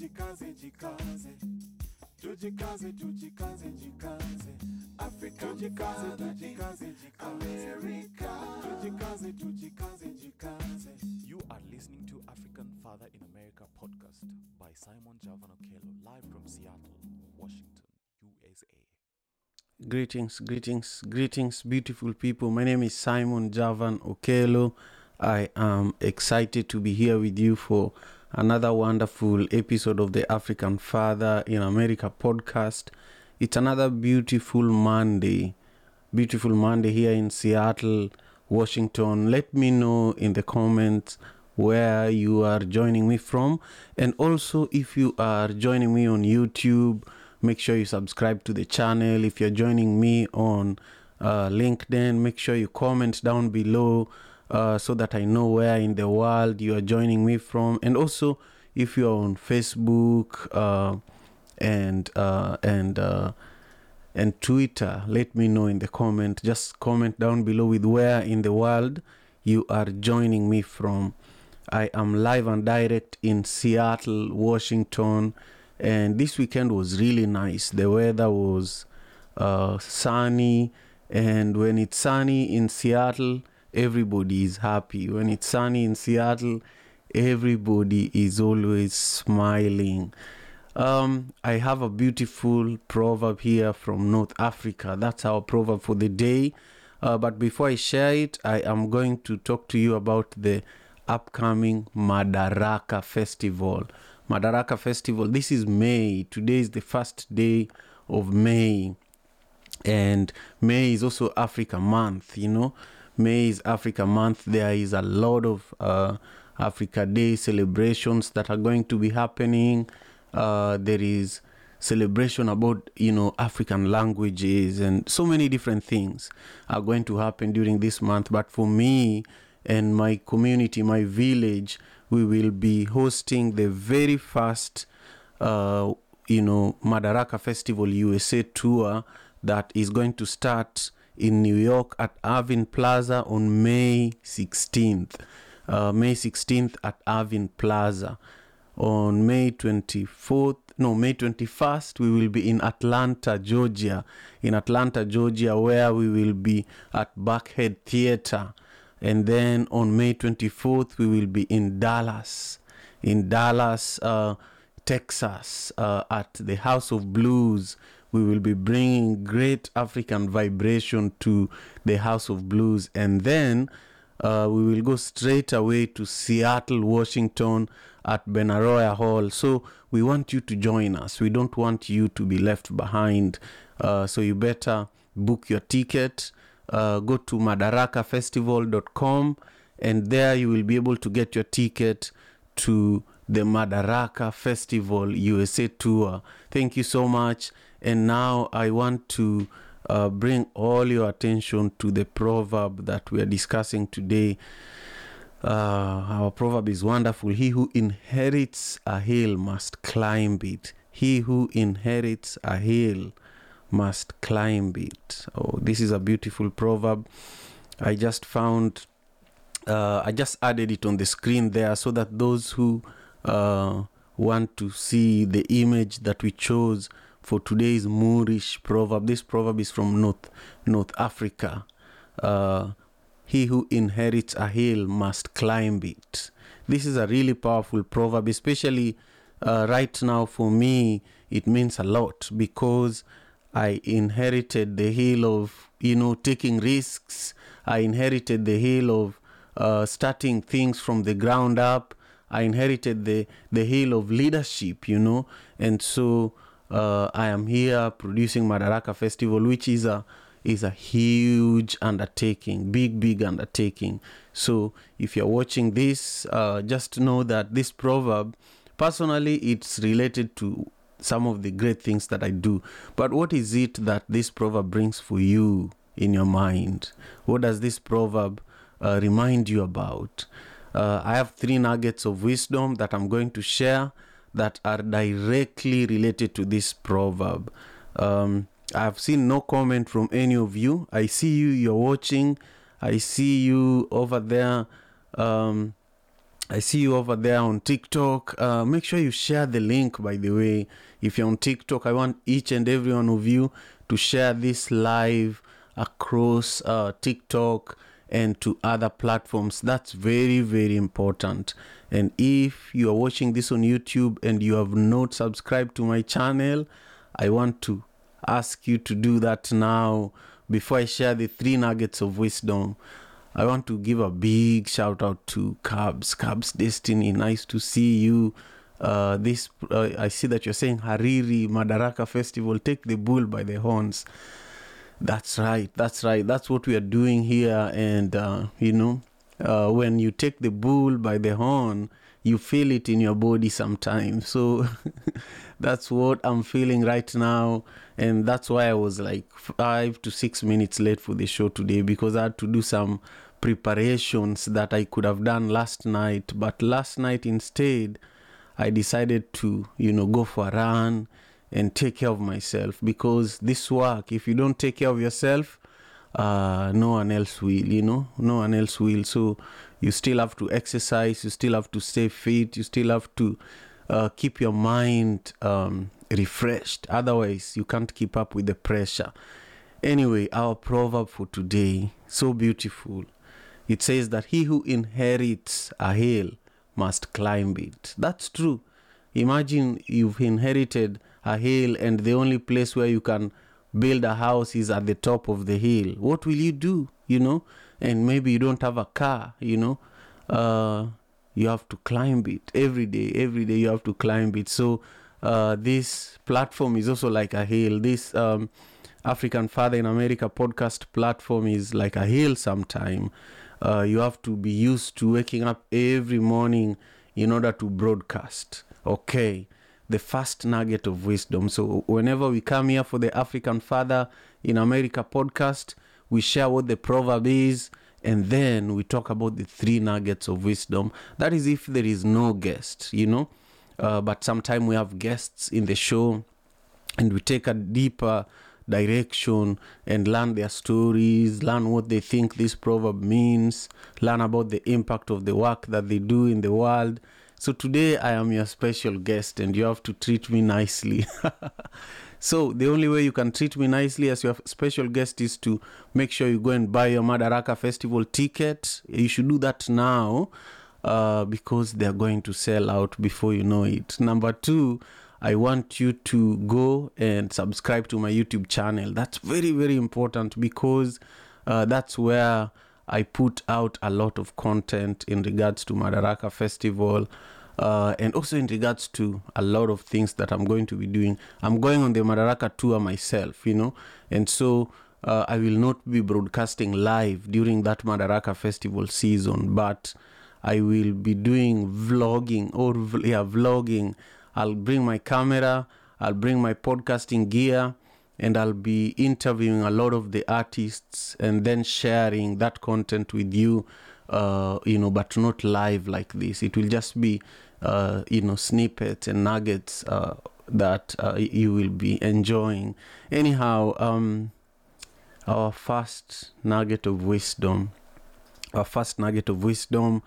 Jikaze, jikaze, tujikaze, tujikaze, jikaze. Afrika, jikaze, tujikaze, jikaze. America, tujikaze, tujikaze, jikaze. You are listening to African Father in America podcast by Simon Javan Okello, live from Seattle, Washington, USA. Greetings, greetings, greetings, beautiful people. My name is Simon Javan Okello. I am excited to be here with you for another wonderful episode of the African Father in America podcast. It's another beautiful Monday, beautiful Monday here in Seattle, Washington. Let me know in the comments where you are joining me from, and also if you are joining me on YouTube make sure you subscribe to the channel if you're joining me on uh, linkedin make sure you comment down below uh, so that i know where in the world you are joining me from. And also if you're on facebook uh, and uh, and uh, and twitter let me know in the comment. Just comment down below with where in the world you are joining me from. I am live and direct in seattle washington and this weekend was really nice. The weather was uh, sunny and when it's sunny in seattle everybody is happy when it's sunny in seattle everybody is always smiling um, i have a beautiful proverb here from north africa that's our proverb for the day uh, but before i share it i am going to talk to you about the upcoming madaraka festival Madaraka Festival. This is May. Today is the first day of May. And May is also Africa month, you know. May is Africa month. There is a lot of uh, Africa Day celebrations that are going to be happening. Uh, there is celebration about you know African languages and so many different things are going to happen during this month. But for me and my community, my village, we will be hosting the very first, uh, you know, Madaraka Festival USA tour that is going to start in New York at Irving Plaza on May 16th. Uh, May 16th at Irving Plaza. On May 24th, no, May 21st, we will be in Atlanta, Georgia. In Atlanta, Georgia, where we will be at Buckhead Theater and then on May 24th we will be in Dallas, in Dallas, uh, Texas, uh, at the House of Blues. We will be bringing great African vibration to the House of Blues, and then uh, we will go straight away to Seattle, Washington, at Benaroya Hall. So we want you to join us. We don't want you to be left behind. Uh, so you better book your ticket uh, go to madarakafestival.com and there you will be able to get your ticket to the Madaraka Festival USA tour. Thank you so much. And now I want to uh, bring all your attention to the proverb that we are discussing today. Uh, our proverb is wonderful. He who inherits a hill must climb it. He who inherits a hill must climb it. Oh, this is a beautiful proverb. I just found, uh, I just added it on the screen there so that those who uh, want to see the image that we chose for today's Moorish proverb. This proverb is from North North Africa. Uh, he who inherits a hill must climb it. This is a really powerful proverb, especially uh, right now for me. It means a lot because I inherited the hill of, you know, taking risks. I inherited the hill of uh, starting things from the ground up. I inherited the, the hill of leadership, you know. And so uh, I am here producing Madaraka Festival, which is a is a huge undertaking, big, big undertaking. So if you're watching this, uh, just know that this proverb, personally, it's related to some of the great things that I do. But what is it that this proverb brings for you in your mind? What does this proverb uh, remind you about? Uh, I have three nuggets of wisdom that I'm going to share that are directly related to this proverb. Um, I have seen no comment from any of you. I see you, you're watching. I see you over there. Um, I see you over there on TikTok. Uh, make sure you share the link, by the way. If you're on TikTok, I want each and every one of you to share this live across uh, TikTok and to other platforms. That's very, very important. And if you are watching this on YouTube and you have not subscribed to my channel, I want to ask you to do that now before I share the three nuggets of wisdom. I want to give a big shout out to Cubs, Cubs Destiny. Nice to see you. Uh, this uh, I see that you're saying Hariri Madaraka Festival. Take the bull by the horns. That's right. That's right. That's what we are doing here. And uh, you know, uh, when you take the bull by the horn, you feel it in your body sometimes. So that's what I'm feeling right now. And that's why I was like five to six minutes late for the show today because I had to do some preparations that I could have done last night. But last night instead, I decided to, you know, go for a run and take care of myself because this work, if you don't take care of yourself, uh, no one else will, you know, no one else will. So you still have to exercise, you still have to stay fit, you still have to uh, keep your mind um, refreshed. Otherwise, you can't keep up with the pressure. Anyway, our proverb for today, so beautiful. It says that he who inherits a hill must climb it. That's true. Imagine you've inherited a hill and the only place where you can build a house is at the top of the hill. What will you do? You know, and maybe you don't have a car, you know. Uh, you have to climb it every day, every day you have to climb it. So, uh, this platform is also like a hill. This um, African Father in America podcast platform is like a hill sometime. Uh, you have to be used to waking up every morning in order to broadcast. Okay, the first nugget of wisdom. So, whenever we come here for the African Father in America podcast, we share what the proverb is and then we talk about the three nuggets of wisdom. That is if there is no guest, you know. Uh, but sometimes we have guests in the show and we take a deeper direction and learn their stories, learn what they think this proverb means, learn about the impact of the work that they do in the world. So today I am your special guest and you have to treat me nicely. so the only way you can treat me nicely as your special guest is to make sure you go and buy your Madaraka Festival ticket. You should do that now uh, because they're going to sell out before you know it. Number two, I want you to go and subscribe to my YouTube channel. That's very, very important because uh, that's where I put out a lot of content in regards to Madaraka Festival. Uh, and also in regards to a lot of things that I'm going to be doing. I'm going on the Madaraka tour myself, you know, and so uh, I will not be broadcasting live during that Madaraka festival season, but I will be doing vlogging or yeah, vlogging. I'll bring my camera, I'll bring my podcasting gear, and I'll be interviewing a lot of the artists and then sharing that content with you. Uh, you know, but not live like this. It will just be, uh, you know, snippets and nuggets uh, that uh, you will be enjoying. Anyhow, um, our first nugget of wisdom, our first nugget of wisdom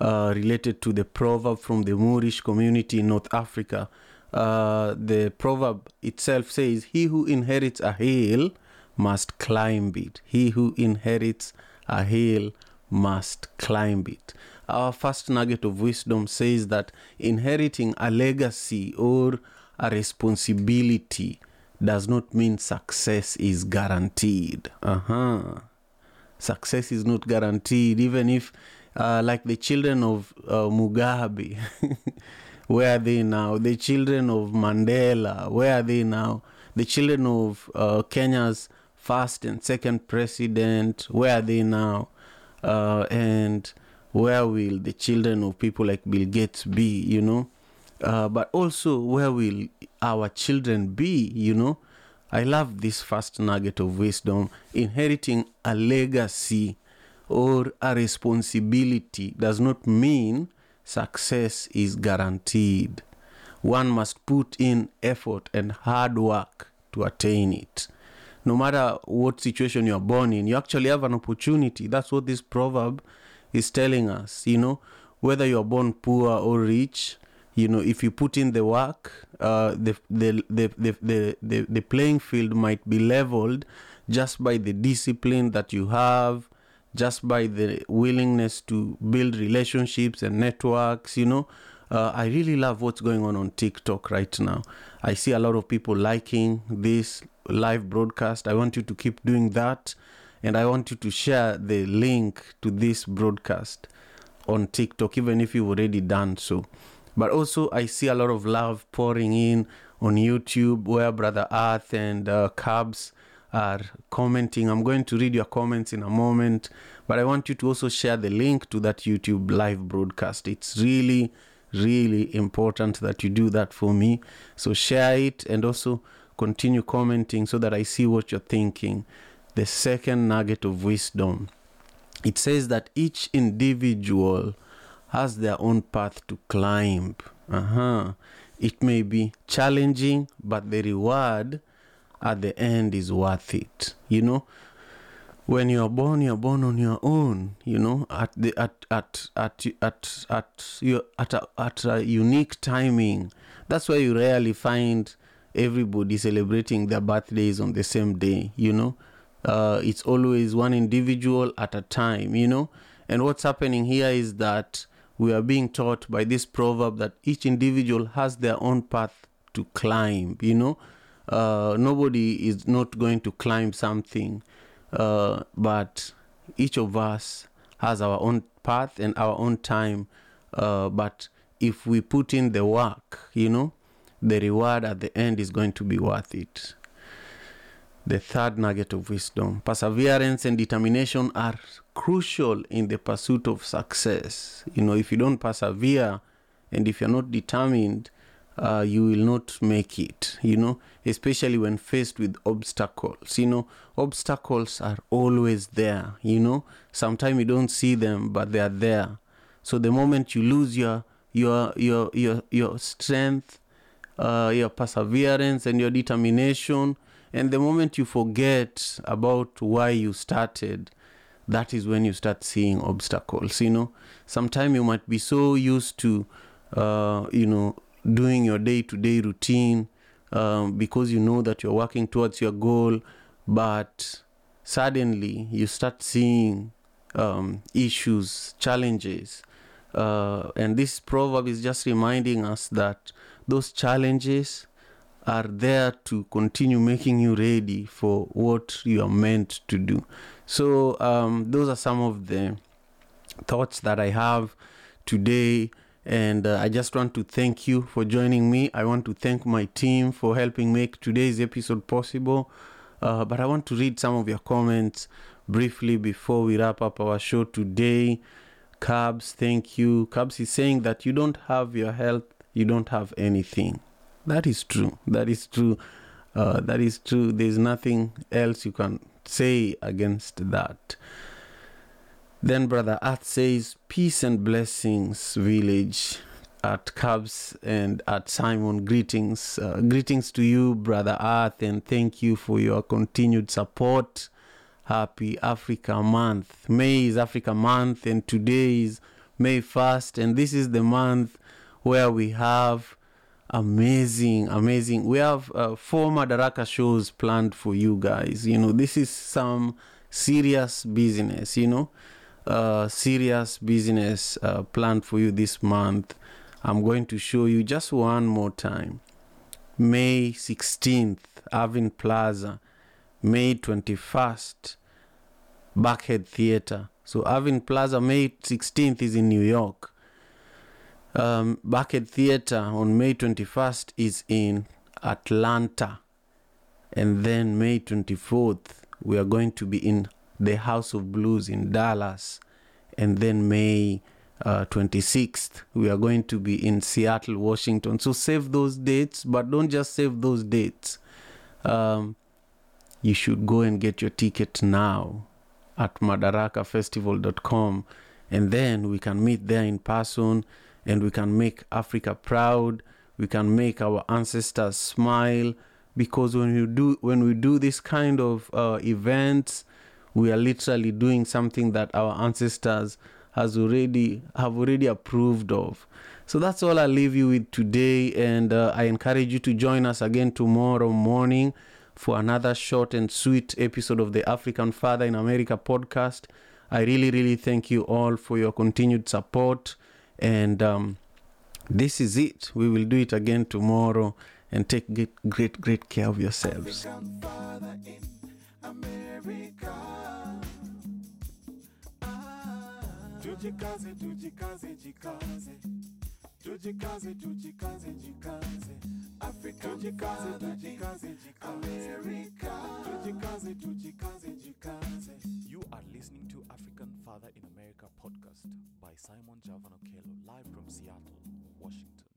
uh, related to the proverb from the Moorish community in North Africa. Uh, the proverb itself says, He who inherits a hill must climb it. He who inherits a hill must climb it. Our first nugget of wisdom says that inheriting a legacy or a responsibility does not mean success is guaranteed. Uh-huh. Success is not guaranteed, even if, uh, like the children of uh, Mugabe, where are they now? The children of Mandela, where are they now? The children of uh, Kenya's first and second president, where are they now? Uh, and where will the children of people like Bill Gates be, you know? Uh, but also, where will our children be, you know? I love this first nugget of wisdom. Inheriting a legacy or a responsibility does not mean success is guaranteed. One must put in effort and hard work to attain it. No matter what situation you're born in, you actually have an opportunity. That's what this proverb is telling us. You know, whether you are born poor or rich, you know, if you put in the work, uh, the, the, the, the, the, the, the playing field might be leveled just by the discipline that you have, just by the willingness to build relationships and networks, you know. Uh, I really love what's going on on TikTok right now. I see a lot of people liking this live broadcast. I want you to keep doing that. And I want you to share the link to this broadcast on TikTok, even if you've already done so. But also, I see a lot of love pouring in on YouTube where Brother Earth and uh, Cubs are commenting. I'm going to read your comments in a moment, but I want you to also share the link to that YouTube live broadcast. It's really, really important that you do that for me. So share it and also continue commenting so that I see what you're thinking. The second nugget of wisdom it says that each individual has their own path to climb. Uh-huh. It may be challenging, but the reward at the end is worth it. You know, when you're born, you're born on your own. You know, at the at at at at at your at a, at a unique timing. That's why you rarely find everybody celebrating their birthdays on the same day. You know, uh, it's always one individual at a time. You know, and what's happening here is that we are being taught by this proverb that each individual has their own path to climb. You know, uh, nobody is not going to climb something, uh, but each of us has our own path and our own time. Uh, but if we put in the work, you know, the reward at the end is going to be worth it. The third nugget of wisdom perseverance and determination are crucial in the pursuit of success. You know, if you don't persevere and if you're not determined, uh, you will not make it, you know, especially when faced with obstacles. You know, obstacles are always there, you know. Sometimes you don't see them, but they are there. So the moment you lose your your your your your strength, uh, your perseverance and your determination, and the moment you forget about why you started, that is when you start seeing obstacles. You know, sometimes you might be so used to, uh, you know, doing your day to day routine um, because you know that you're working towards your goal, but suddenly you start seeing um, issues, challenges. Uh, and this proverb is just reminding us that those challenges are there to continue making you ready for what you are meant to do. So, um, those are some of the thoughts that I have today. And uh, I just want to thank you for joining me. I want to thank my team for helping make today's episode possible. Uh, but I want to read some of your comments briefly before we wrap up our show today. Cubs, thank you. Cubs is saying that you don't have your health, you don't have anything. That is true. That is true. Uh, that is true. There's nothing else you can say against that. Then Brother Earth says, Peace and blessings, village at Cubs and at Simon. Greetings. Uh, greetings to you, Brother Earth, and thank you for your continued support. Happy Africa Month. May is Africa Month, and today is May 1st, and this is the month where we have amazing amazing we have uh, four madaraka shows planned for you guys you know this is some serious business you know uh, serious business uh, planned for you this month. I'm going to show you just one more time. May 16th Irving plaza. May 21st buckhead theater so Irving plaza may 16th is in new york. Um, Buckhead Theatre on May 21st is in Atlanta. And then May 24th, we are going to be in the House of Blues in Dallas. And then May uh, 26th, we are going to be in Seattle, Washington. So save those dates, but don't just save those dates. Um, you should go and get your ticket now at madarakafestival.com. And then we can meet there in person and we can make Africa proud. We can make our ancestors smile because when we do when we do this kind of uh, events, we are literally doing something that our ancestors has already have already approved of. So that's all I leave you with today, and uh, I encourage you to join us again tomorrow morning for another short and sweet episode of the African Father in America podcast. I really, really thank you all for your continued support, and um, this is it. We will do it again tomorrow, and take great, great, great care of yourselves. Tujikaze, tujikaze, jikaze. Tujikaze, tujikaze, jikaze. Africa, tujikaze, tujikaze, jikaze. America, tujikaze, tujikaze, jikaze. You are listening to African Father in America podcast by Simon Javan Okello, live from Seattle, Washington.